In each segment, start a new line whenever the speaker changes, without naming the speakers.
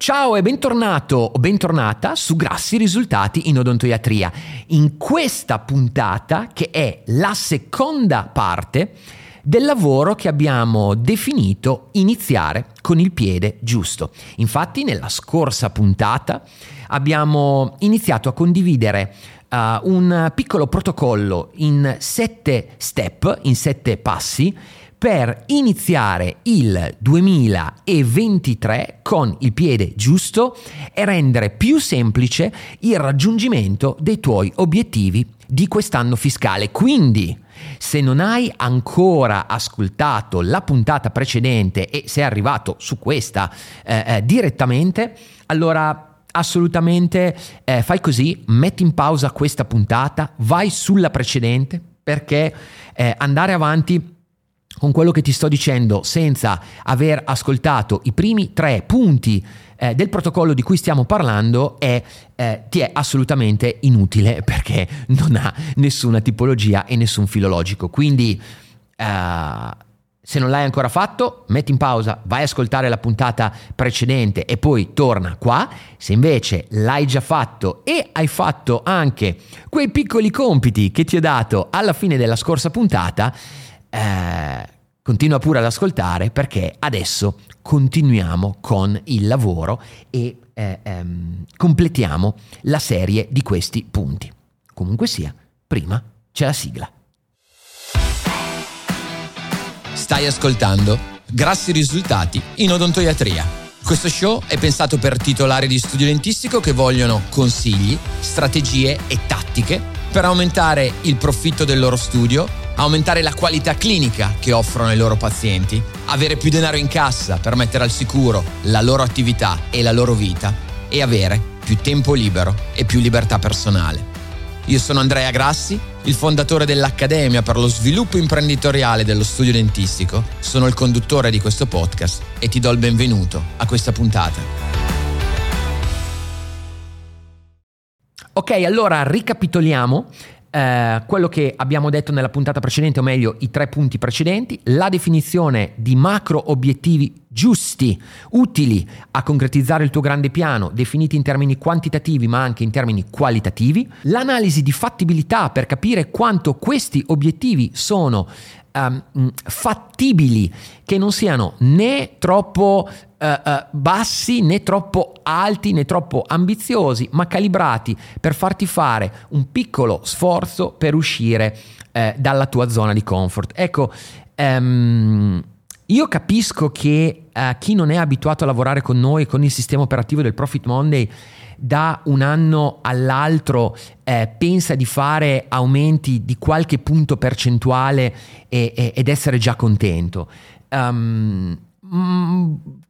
Ciao e bentornato o bentornata su Grassi Risultati in Odontoiatria. In questa puntata, che è la seconda parte del lavoro che abbiamo definito iniziare con il piede giusto. Infatti, nella scorsa puntata abbiamo iniziato a condividere uh, un piccolo protocollo in sette step, in sette passi per iniziare il 2023 con il piede giusto e rendere più semplice il raggiungimento dei tuoi obiettivi di quest'anno fiscale. Quindi, se non hai ancora ascoltato la puntata precedente e sei arrivato su questa eh, eh, direttamente, allora assolutamente eh, fai così, metti in pausa questa puntata, vai sulla precedente perché eh, andare avanti con quello che ti sto dicendo senza aver ascoltato i primi tre punti eh, del protocollo di cui stiamo parlando è, eh, ti è assolutamente inutile perché non ha nessuna tipologia e nessun filologico. Quindi eh, se non l'hai ancora fatto, metti in pausa, vai a ascoltare la puntata precedente e poi torna qua. Se invece l'hai già fatto e hai fatto anche quei piccoli compiti che ti ho dato alla fine della scorsa puntata, eh, continua pure ad ascoltare perché adesso continuiamo con il lavoro e eh, ehm, completiamo la serie di questi punti. Comunque sia, prima c'è la sigla.
Stai ascoltando Grassi risultati in odontoiatria. Questo show è pensato per titolari di studio dentistico che vogliono consigli, strategie e tattiche per aumentare il profitto del loro studio aumentare la qualità clinica che offrono ai loro pazienti, avere più denaro in cassa per mettere al sicuro la loro attività e la loro vita e avere più tempo libero e più libertà personale. Io sono Andrea Grassi, il fondatore dell'Accademia per lo sviluppo imprenditoriale dello studio dentistico, sono il conduttore di questo podcast e ti do il benvenuto a questa puntata.
Ok, allora ricapitoliamo eh, quello che abbiamo detto nella puntata precedente, o meglio i tre punti precedenti, la definizione di macro obiettivi giusti, utili a concretizzare il tuo grande piano, definiti in termini quantitativi ma anche in termini qualitativi, l'analisi di fattibilità per capire quanto questi obiettivi sono um, fattibili, che non siano né troppo uh, uh, bassi né troppo alti né troppo ambiziosi, ma calibrati per farti fare un piccolo sforzo per uscire uh, dalla tua zona di comfort. Ecco, um, io capisco che uh, chi non è abituato a lavorare con noi, con il sistema operativo del Profit Monday, da un anno all'altro eh, pensa di fare aumenti di qualche punto percentuale e, e, ed essere già contento. Um,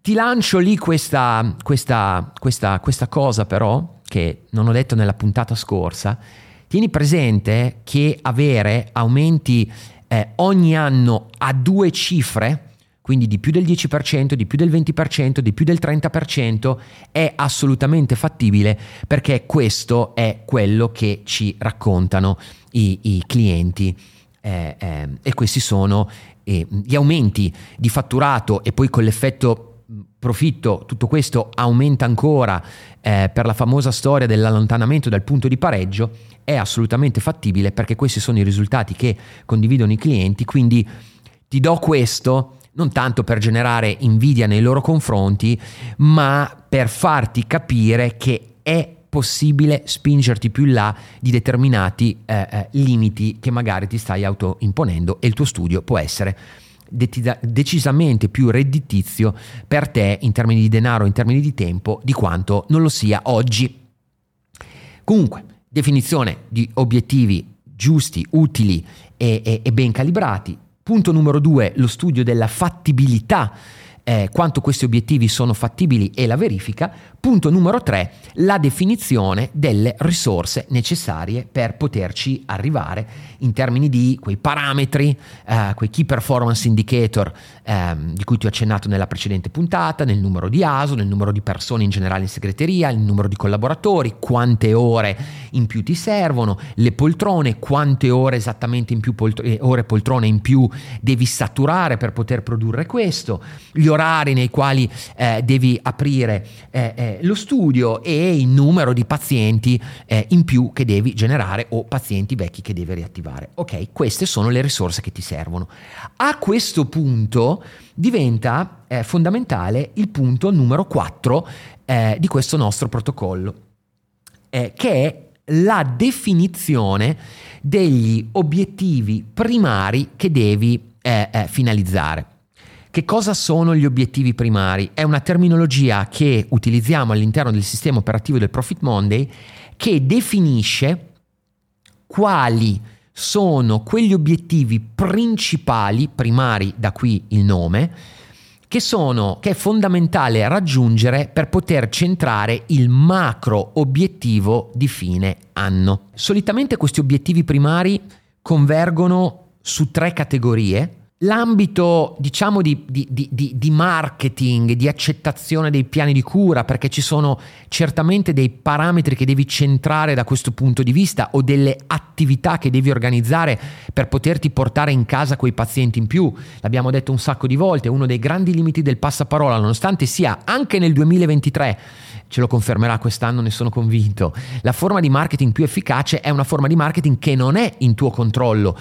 ti lancio lì questa, questa, questa, questa cosa però, che non ho detto nella puntata scorsa. Tieni presente che avere aumenti eh, ogni anno a due cifre quindi di più del 10%, di più del 20%, di più del 30% è assolutamente fattibile perché questo è quello che ci raccontano i, i clienti. Eh, eh, e questi sono eh, gli aumenti di fatturato e poi con l'effetto profitto tutto questo aumenta ancora eh, per la famosa storia dell'allontanamento dal punto di pareggio è assolutamente fattibile perché questi sono i risultati che condividono i clienti. Quindi ti do questo non tanto per generare invidia nei loro confronti, ma per farti capire che è possibile spingerti più in là di determinati eh, eh, limiti che magari ti stai autoimponendo e il tuo studio può essere decisamente più redditizio per te in termini di denaro, in termini di tempo, di quanto non lo sia oggi. Comunque, definizione di obiettivi giusti, utili e, e, e ben calibrati, Punto numero due, lo studio della fattibilità, eh, quanto questi obiettivi sono fattibili e la verifica. Punto numero tre, la definizione delle risorse necessarie per poterci arrivare in termini di quei parametri, eh, quei key performance indicator eh, di cui ti ho accennato nella precedente puntata, nel numero di ASO, nel numero di persone in generale in segreteria, il numero di collaboratori, quante ore in più ti servono, le poltrone, quante ore esattamente in più poltro- eh, ore poltrone in più devi saturare per poter produrre questo, gli orari orari nei quali eh, devi aprire eh, eh, lo studio e il numero di pazienti eh, in più che devi generare o pazienti vecchi che devi riattivare. Ok, queste sono le risorse che ti servono. A questo punto diventa eh, fondamentale il punto numero 4 eh, di questo nostro protocollo, che è la definizione degli obiettivi primari che devi eh, eh, finalizzare. Che cosa sono gli obiettivi primari? È una terminologia che utilizziamo all'interno del sistema operativo del Profit Monday che definisce quali sono quegli obiettivi principali, primari, da qui il nome, che, sono, che è fondamentale raggiungere per poter centrare il macro obiettivo di fine anno. Solitamente questi obiettivi primari convergono su tre categorie L'ambito, diciamo, di, di, di, di, marketing, di accettazione dei piani di cura, perché ci sono certamente dei parametri che devi centrare da questo punto di vista o delle attività che devi organizzare per poterti portare in casa quei pazienti in più. L'abbiamo detto un sacco di volte, uno dei grandi limiti del passaparola, nonostante sia anche nel 2023 ce lo confermerà quest'anno, ne sono convinto. La forma di marketing più efficace è una forma di marketing che non è in tuo controllo.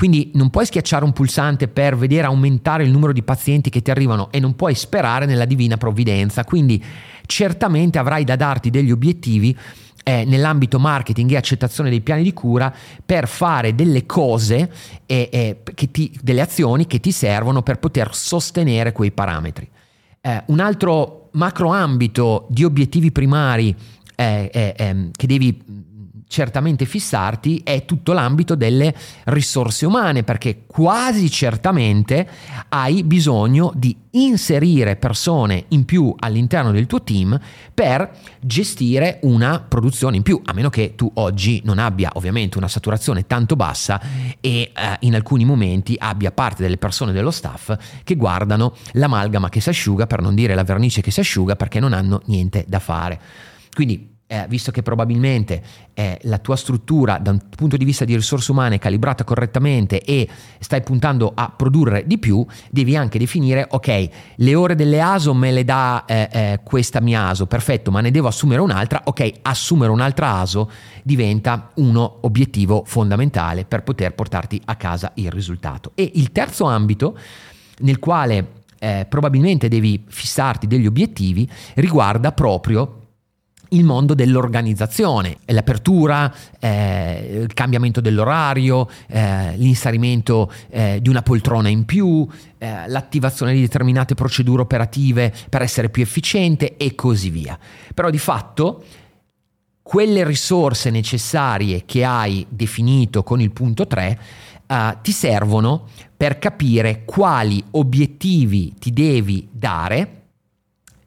Quindi non puoi schiacciare un pulsante per vedere aumentare il numero di pazienti che ti arrivano e non puoi sperare nella divina provvidenza. Quindi certamente avrai da darti degli obiettivi eh, nell'ambito marketing e accettazione dei piani di cura per fare delle cose, e, e ti, delle azioni che ti servono per poter sostenere quei parametri. Eh, un altro macro ambito di obiettivi primari eh, eh, che devi certamente fissarti è tutto l'ambito delle risorse umane perché quasi certamente hai bisogno di inserire persone in più all'interno del tuo team per gestire una produzione in più a meno che tu oggi non abbia ovviamente una saturazione tanto bassa e eh, in alcuni momenti abbia parte delle persone dello staff che guardano l'amalgama che si asciuga per non dire la vernice che si asciuga perché non hanno niente da fare. Quindi eh, visto che probabilmente eh, la tua struttura da un punto di vista di risorse umane è calibrata correttamente e stai puntando a produrre di più, devi anche definire, ok, le ore delle ASO me le dà eh, eh, questa mia ASO, perfetto, ma ne devo assumere un'altra, ok, assumere un'altra ASO diventa uno obiettivo fondamentale per poter portarti a casa il risultato. E il terzo ambito nel quale eh, probabilmente devi fissarti degli obiettivi riguarda proprio il mondo dell'organizzazione, l'apertura, eh, il cambiamento dell'orario, eh, l'inserimento eh, di una poltrona in più, eh, l'attivazione di determinate procedure operative per essere più efficiente e così via. Però di fatto quelle risorse necessarie che hai definito con il punto 3 eh, ti servono per capire quali obiettivi ti devi dare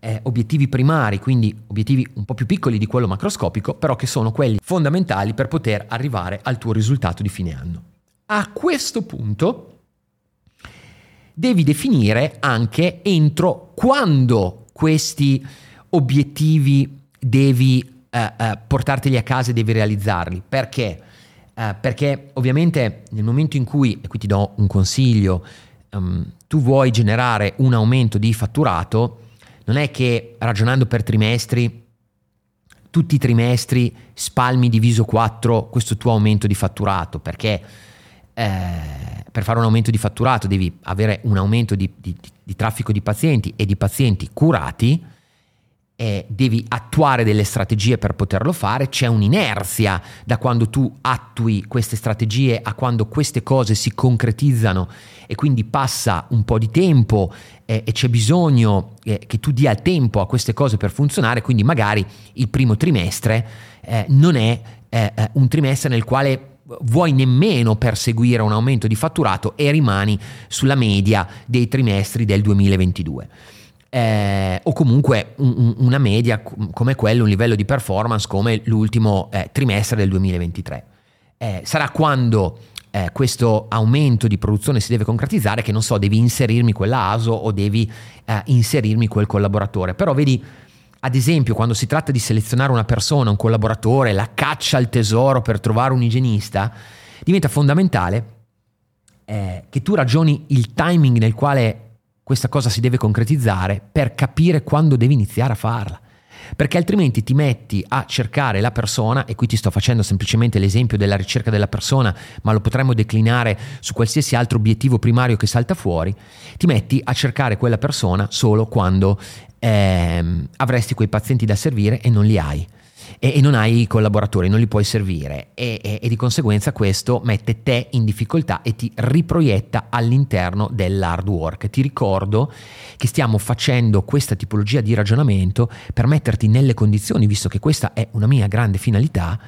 eh, obiettivi primari, quindi obiettivi un po' più piccoli di quello macroscopico, però che sono quelli fondamentali per poter arrivare al tuo risultato di fine anno. A questo punto devi definire anche entro quando questi obiettivi devi eh, eh, portarteli a casa e devi realizzarli. Perché? Eh, perché ovviamente nel momento in cui, e qui ti do un consiglio, um, tu vuoi generare un aumento di fatturato, non è che ragionando per trimestri, tutti i trimestri spalmi diviso 4 questo tuo aumento di fatturato, perché eh, per fare un aumento di fatturato devi avere un aumento di, di, di traffico di pazienti e di pazienti curati eh, devi attuare delle strategie per poterlo fare, c'è un'inerzia da quando tu attui queste strategie a quando queste cose si concretizzano e quindi passa un po' di tempo eh, e c'è bisogno eh, che tu dia tempo a queste cose per funzionare, quindi magari il primo trimestre eh, non è eh, eh, un trimestre nel quale vuoi nemmeno perseguire un aumento di fatturato e rimani sulla media dei trimestri del 2022 eh, o comunque un, una media come quello, un livello di performance come l'ultimo eh, trimestre del 2023. Eh, sarà quando eh, questo aumento di produzione si deve concretizzare che non so, devi inserirmi quella ASO o devi eh, inserirmi quel collaboratore. Però vedi, ad esempio, quando si tratta di selezionare una persona, un collaboratore, la caccia al tesoro per trovare un igienista, diventa fondamentale eh, che tu ragioni il timing nel quale questa cosa si deve concretizzare per capire quando devi iniziare a farla. Perché altrimenti ti metti a cercare la persona, e qui ti sto facendo semplicemente l'esempio della ricerca della persona, ma lo potremmo declinare su qualsiasi altro obiettivo primario che salta fuori, ti metti a cercare quella persona solo quando ehm, avresti quei pazienti da servire e non li hai e, e non hai i collaboratori, non li puoi servire e, e, e, di conseguenza questo mette te in difficoltà e ti riproietta all'interno dell'hard work. Ti ricordo che stiamo facendo questa tipologia di ragionamento per metterti nelle condizioni, visto che questa è una mia grande finalità,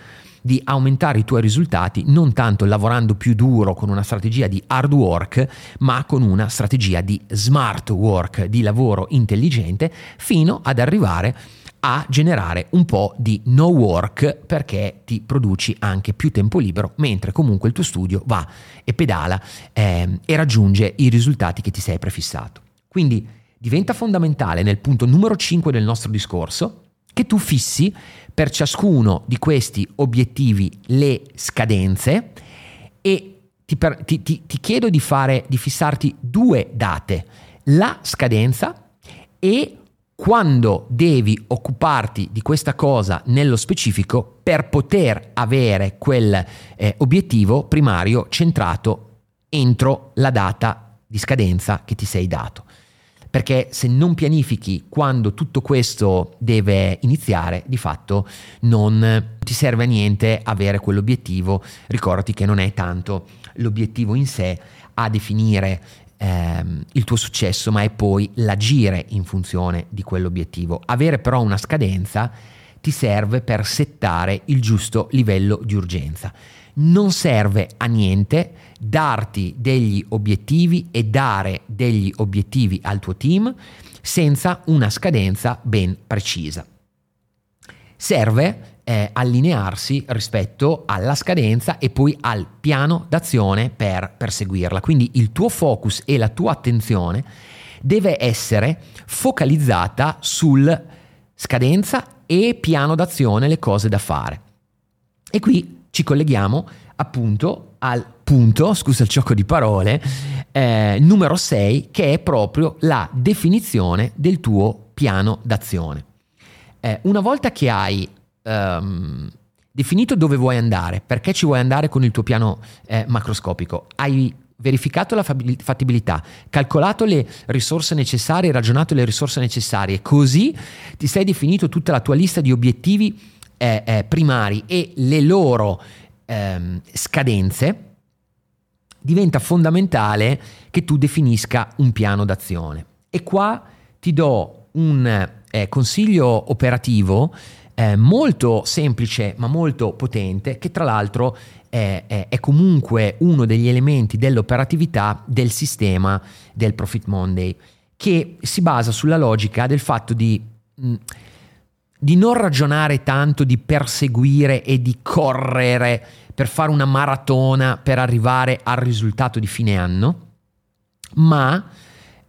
di aumentare i tuoi risultati non tanto lavorando più duro con una strategia di hard work, ma con una strategia di smart work, di lavoro intelligente, fino ad arrivare a a generare un po' di no work perché ti produci anche più tempo libero mentre comunque il tuo studio va e pedala eh, e raggiunge i risultati che ti sei prefissato. Quindi diventa fondamentale nel punto numero 5 del nostro discorso che tu fissi per ciascuno di questi obiettivi le scadenze e ti, per, ti, ti, ti chiedo di, fare, di fissarti due date, la scadenza e quando devi occuparti di questa cosa nello specifico per poter avere quel eh, obiettivo primario centrato entro la data di scadenza che ti sei dato. Perché se non pianifichi quando tutto questo deve iniziare, di fatto non ti serve a niente avere quell'obiettivo. Ricordati che non è tanto l'obiettivo in sé a definire ehm, il tuo successo, ma è poi l'agire in funzione di quell'obiettivo. Avere però una scadenza ti serve per settare il giusto livello di urgenza. Non serve a niente darti degli obiettivi e dare degli obiettivi al tuo team senza una scadenza ben precisa. Serve eh, allinearsi rispetto alla scadenza e poi al piano d'azione per perseguirla. Quindi il tuo focus e la tua attenzione deve essere focalizzata sul scadenza e piano d'azione, le cose da fare. E qui ci colleghiamo appunto al punto, scusa il gioco di parole, eh, numero 6, che è proprio la definizione del tuo piano d'azione. Eh, una volta che hai um, definito dove vuoi andare, perché ci vuoi andare con il tuo piano eh, macroscopico, hai verificato la fattibilità, calcolato le risorse necessarie, ragionato le risorse necessarie, così ti sei definito tutta la tua lista di obiettivi eh, eh, primari e le loro ehm, scadenze, diventa fondamentale che tu definisca un piano d'azione. E qua ti do un eh, consiglio operativo eh, molto semplice ma molto potente che tra l'altro è, è, è, comunque uno degli elementi dell'operatività del sistema del Profit Monday che si basa sulla logica del fatto di, mh, di non ragionare tanto di perseguire e di correre per fare una maratona per arrivare al risultato di fine anno, ma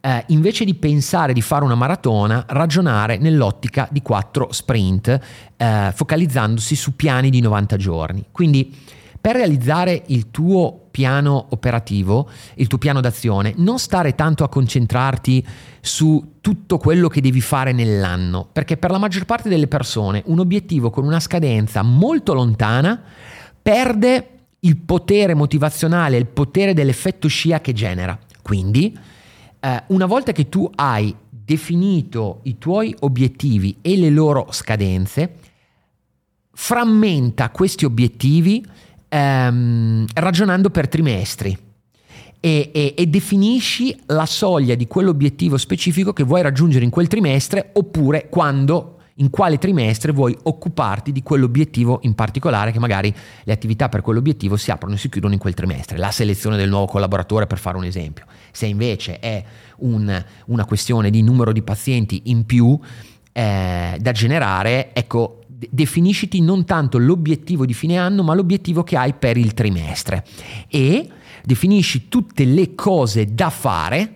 eh, invece di pensare di fare una maratona, ragionare nell'ottica di quattro sprint, eh, focalizzandosi su piani di 90 giorni. Quindi per realizzare il tuo piano operativo, il tuo piano d'azione, non stare tanto a concentrarti su tutto quello che devi fare nell'anno, perché per la maggior parte delle persone un obiettivo con una scadenza molto lontana perde il potere motivazionale, il potere dell'effetto scia che genera. Quindi eh, una volta che tu hai definito i tuoi obiettivi e le loro scadenze, frammenta questi obiettivi ehm, ragionando per trimestri. E, e, e, definisci la soglia di quell'obiettivo specifico che vuoi raggiungere in quel trimestre oppure quando in quale trimestre vuoi occuparti di quell'obiettivo in particolare, che magari le attività per quell'obiettivo si aprono e si chiudono in quel trimestre, la selezione del nuovo collaboratore per fare un esempio. Se invece è un, una questione di numero di pazienti in più eh, da generare, ecco, definisciti non tanto l'obiettivo di fine anno, ma l'obiettivo che hai per il trimestre e definisci tutte le cose da fare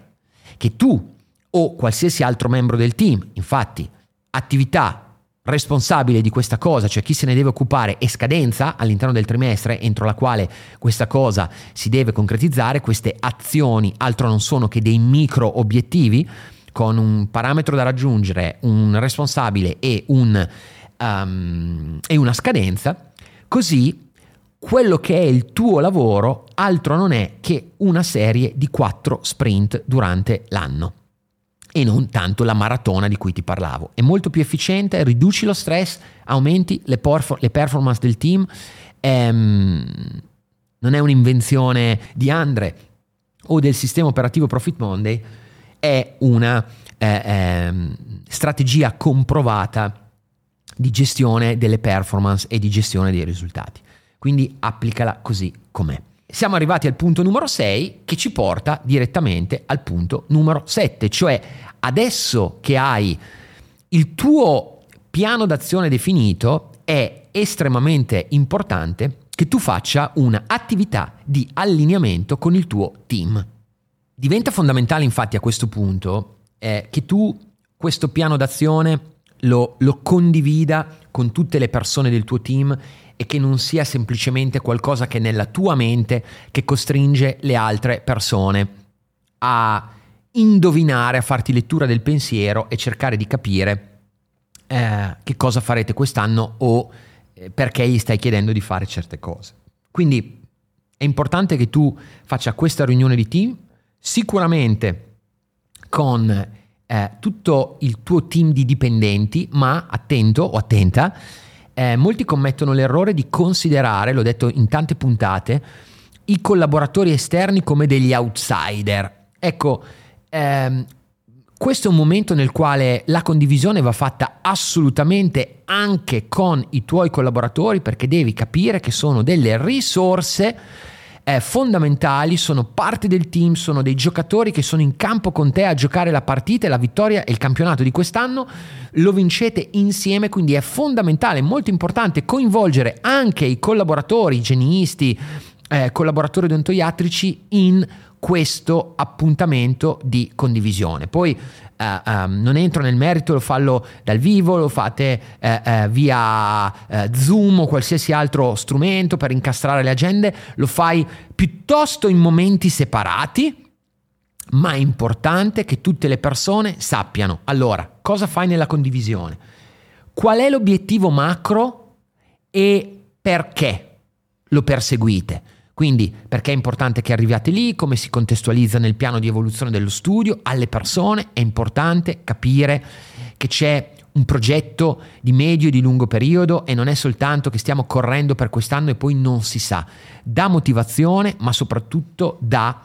che tu o qualsiasi altro membro del team, infatti, attività responsabile di questa cosa, cioè chi se ne deve occupare, e scadenza all'interno del trimestre entro la quale questa cosa si deve concretizzare, queste azioni altro non sono che dei micro obiettivi con un parametro da raggiungere, un responsabile e, un, um, e una scadenza, così quello che è il tuo lavoro altro non è che una serie di quattro sprint durante l'anno e non tanto la maratona di cui ti parlavo. È molto più efficiente, riduci lo stress, aumenti le, porf- le performance del team. Ehm, non è un'invenzione di Andre o del sistema operativo Profit Monday, è una eh, ehm, strategia comprovata di gestione delle performance e di gestione dei risultati. Quindi applicala così com'è siamo arrivati al punto numero 6 che ci porta direttamente al punto numero 7, cioè adesso che hai il tuo piano d'azione definito è estremamente importante che tu faccia un'attività di allineamento con il tuo team. Diventa fondamentale infatti a questo punto eh, che tu questo piano d'azione lo, lo condivida con tutte le persone del tuo team e che non sia semplicemente qualcosa che è nella tua mente che costringe le altre persone a indovinare, a farti lettura del pensiero e cercare di capire eh, che cosa farete quest'anno o eh, perché gli stai chiedendo di fare certe cose. Quindi è importante che tu faccia questa riunione di team, sicuramente con eh, tutto il tuo team di dipendenti, ma attento o attenta eh, molti commettono l'errore di considerare, l'ho detto in tante puntate, i collaboratori esterni come degli outsider. Ecco, ehm, questo è un momento nel quale la condivisione va fatta assolutamente anche con i tuoi collaboratori perché devi capire che sono delle risorse eh, fondamentali, sono parte del team, sono dei giocatori che sono in campo con te a giocare la partita e la vittoria e il campionato di quest'anno. Lo vincete insieme, quindi è fondamentale, molto importante coinvolgere anche i collaboratori, i geniisti, eh, collaboratori odontoiatrici in questo appuntamento di condivisione. Poi Uh, um, non entro nel merito, lo fallo dal vivo, lo fate uh, uh, via Zoom o qualsiasi altro strumento per incastrare le agende, lo fai piuttosto in momenti separati, ma è importante che tutte le persone sappiano. Allora, cosa fai nella condivisione? Qual è l'obiettivo macro e perché lo perseguite? Quindi perché è importante che arriviate lì, come si contestualizza nel piano di evoluzione dello studio, alle persone è importante capire che c'è un progetto di medio e di lungo periodo e non è soltanto che stiamo correndo per quest'anno e poi non si sa. Dà motivazione, ma soprattutto dà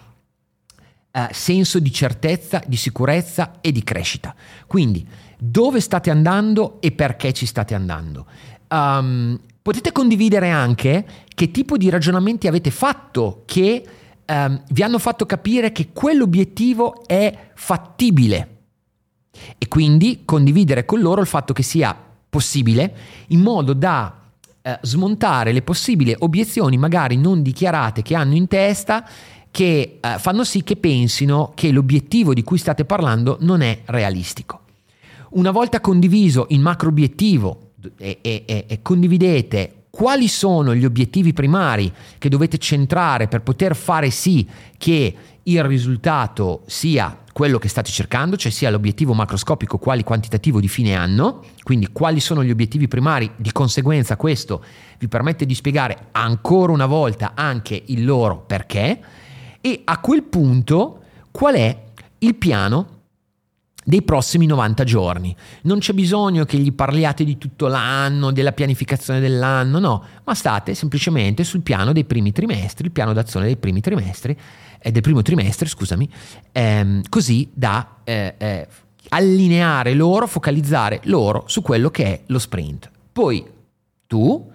eh, senso di certezza, di sicurezza e di crescita. Quindi dove state andando e perché ci state andando. Um, Potete condividere anche che tipo di ragionamenti avete fatto che ehm, vi hanno fatto capire che quell'obiettivo è fattibile e quindi condividere con loro il fatto che sia possibile in modo da eh, smontare le possibili obiezioni magari non dichiarate che hanno in testa che eh, fanno sì che pensino che l'obiettivo di cui state parlando non è realistico. Una volta condiviso il macro obiettivo e, e, e condividete quali sono gli obiettivi primari che dovete centrare per poter fare sì che il risultato sia quello che state cercando, cioè sia l'obiettivo macroscopico quali quantitativo di fine anno, quindi quali sono gli obiettivi primari, di conseguenza questo vi permette di spiegare ancora una volta anche il loro perché. E a quel punto qual è il piano dei prossimi 90 giorni. Non c'è bisogno che gli parliate di tutto l'anno, della pianificazione dell'anno, no, ma state semplicemente sul piano dei primi trimestri, il piano d'azione dei primi trimestri, eh, del primo trimestre, scusami, ehm, così da eh, eh, allineare loro, focalizzare loro su quello che è lo sprint. Poi tu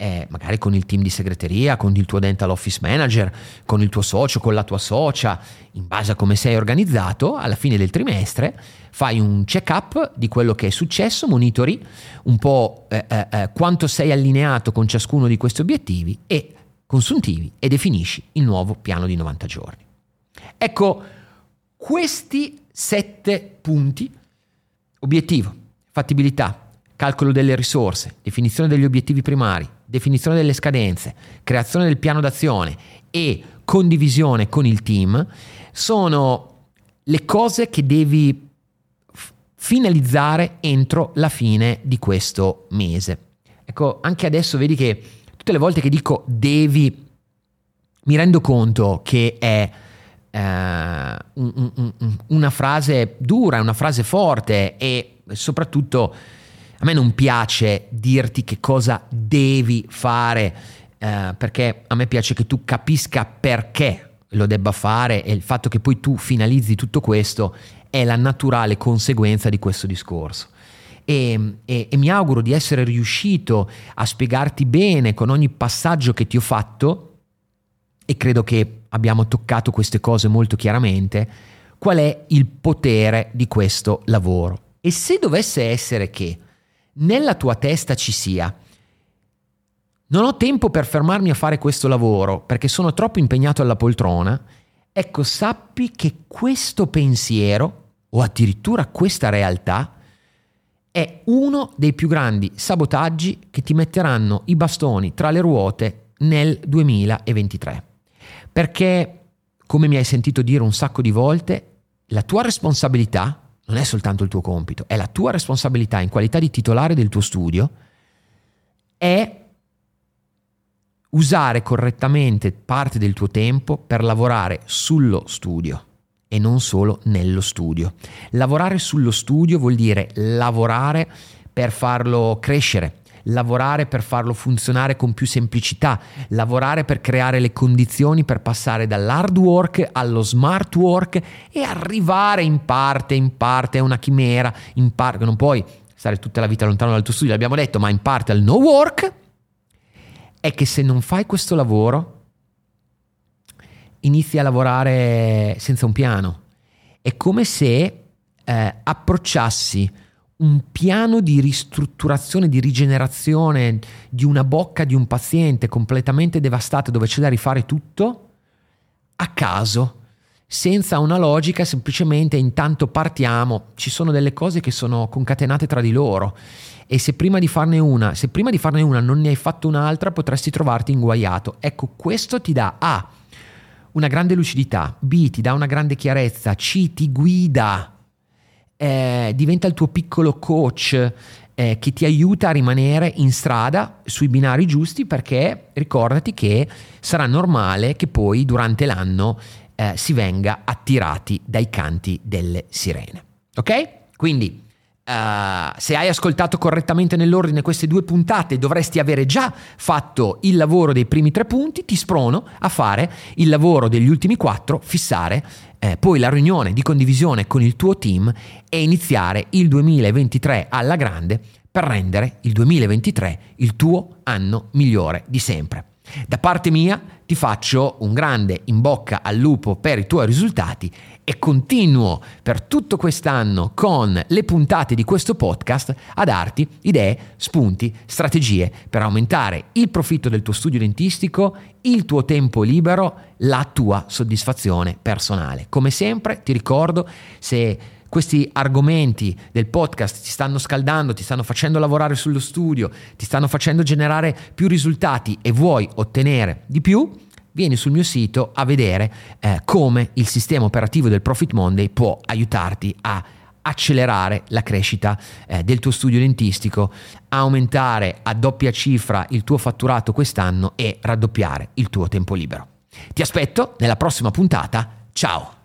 eh, magari con il team di segreteria, con il tuo dental office manager, con il tuo socio, con la tua socia, in base a come sei organizzato, alla fine del trimestre fai un check up di quello che è successo, monitori un po' eh, eh, eh, quanto sei allineato con ciascuno di questi obiettivi e consuntivi e definisci il nuovo piano di 90 giorni. Ecco, questi sette punti, obiettivo, fattibilità, calcolo delle risorse, definizione degli obiettivi primari, definizione delle scadenze, creazione del piano d'azione e condivisione con il team sono le cose che devi finalizzare entro la fine di questo mese. Ecco, anche adesso vedi che tutte le volte che dico devi, mi rendo conto che è eh, un, un, un, una frase dura, una frase forte e soprattutto a me non piace dirti che cosa devi fare, eh, perché a me piace che tu capisca perché lo debba fare e il fatto che poi tu finalizzi tutto questo è la naturale conseguenza di questo discorso. E, e, e, mi auguro di essere riuscito a spiegarti bene con ogni passaggio che ti ho fatto, e credo che abbiamo toccato queste cose molto chiaramente, qual è il potere di questo lavoro. E se dovesse essere che nella tua testa ci sia, non ho tempo per fermarmi a fare questo lavoro perché sono troppo impegnato alla poltrona, ecco sappi che questo pensiero o addirittura questa realtà è uno dei più grandi sabotaggi che ti metteranno i bastoni tra le ruote nel 2023. Perché, come mi hai sentito dire un sacco di volte, la tua responsabilità non è soltanto il tuo compito, è la tua responsabilità in qualità di titolare del tuo studio, è usare correttamente parte del tuo tempo per lavorare sullo studio e non solo nello studio. Lavorare sullo studio vuol dire lavorare per farlo crescere, lavorare per farlo funzionare con più semplicità, lavorare per creare le condizioni per passare dall'hard work allo smart work e arrivare in parte, in parte a una chimera, in parte, non puoi stare tutta la vita lontano dal tuo studio, l'abbiamo detto, ma in parte al no work, è che se non fai questo lavoro, inizi a lavorare senza un piano. È come se eh, approcciassi un piano di ristrutturazione, di rigenerazione di una bocca di un paziente completamente devastata dove c'è da rifare tutto a caso, senza una logica, semplicemente intanto partiamo, ci sono delle cose che sono concatenate tra di loro. E se prima di farne una, se prima di farne una non ne hai fatto un'altra, potresti trovarti inguaiato. Ecco, questo ti dà A una grande lucidità, B ti dà una grande chiarezza, C ti guida eh, diventa il tuo piccolo coach eh, che ti aiuta a rimanere in strada sui binari giusti perché ricordati che sarà normale che poi durante l'anno eh, si venga attirati dai canti delle sirene. Ok? Quindi Uh, se hai ascoltato correttamente nell'ordine queste due puntate dovresti avere già fatto il lavoro dei primi tre punti, ti sprono a fare il lavoro degli ultimi quattro, fissare eh, poi la riunione di condivisione con il tuo team e iniziare il 2023 alla grande per rendere il 2023 il tuo anno migliore di sempre. Da parte mia ti faccio un grande in bocca al lupo per i tuoi risultati e continuo per tutto quest'anno con le puntate di questo podcast a darti idee, spunti, strategie per aumentare il profitto del tuo studio dentistico, il tuo tempo libero, la tua soddisfazione personale. Come sempre ti ricordo se questi argomenti del podcast ti stanno scaldando, ti stanno facendo lavorare sullo studio, ti stanno facendo generare più risultati e vuoi ottenere di più, vieni sul mio sito a vedere eh, come il sistema operativo del Profit Monday può aiutarti a accelerare la crescita eh, del tuo studio dentistico, aumentare a doppia cifra il tuo fatturato quest'anno e raddoppiare il tuo tempo libero. Ti aspetto nella prossima puntata. Ciao!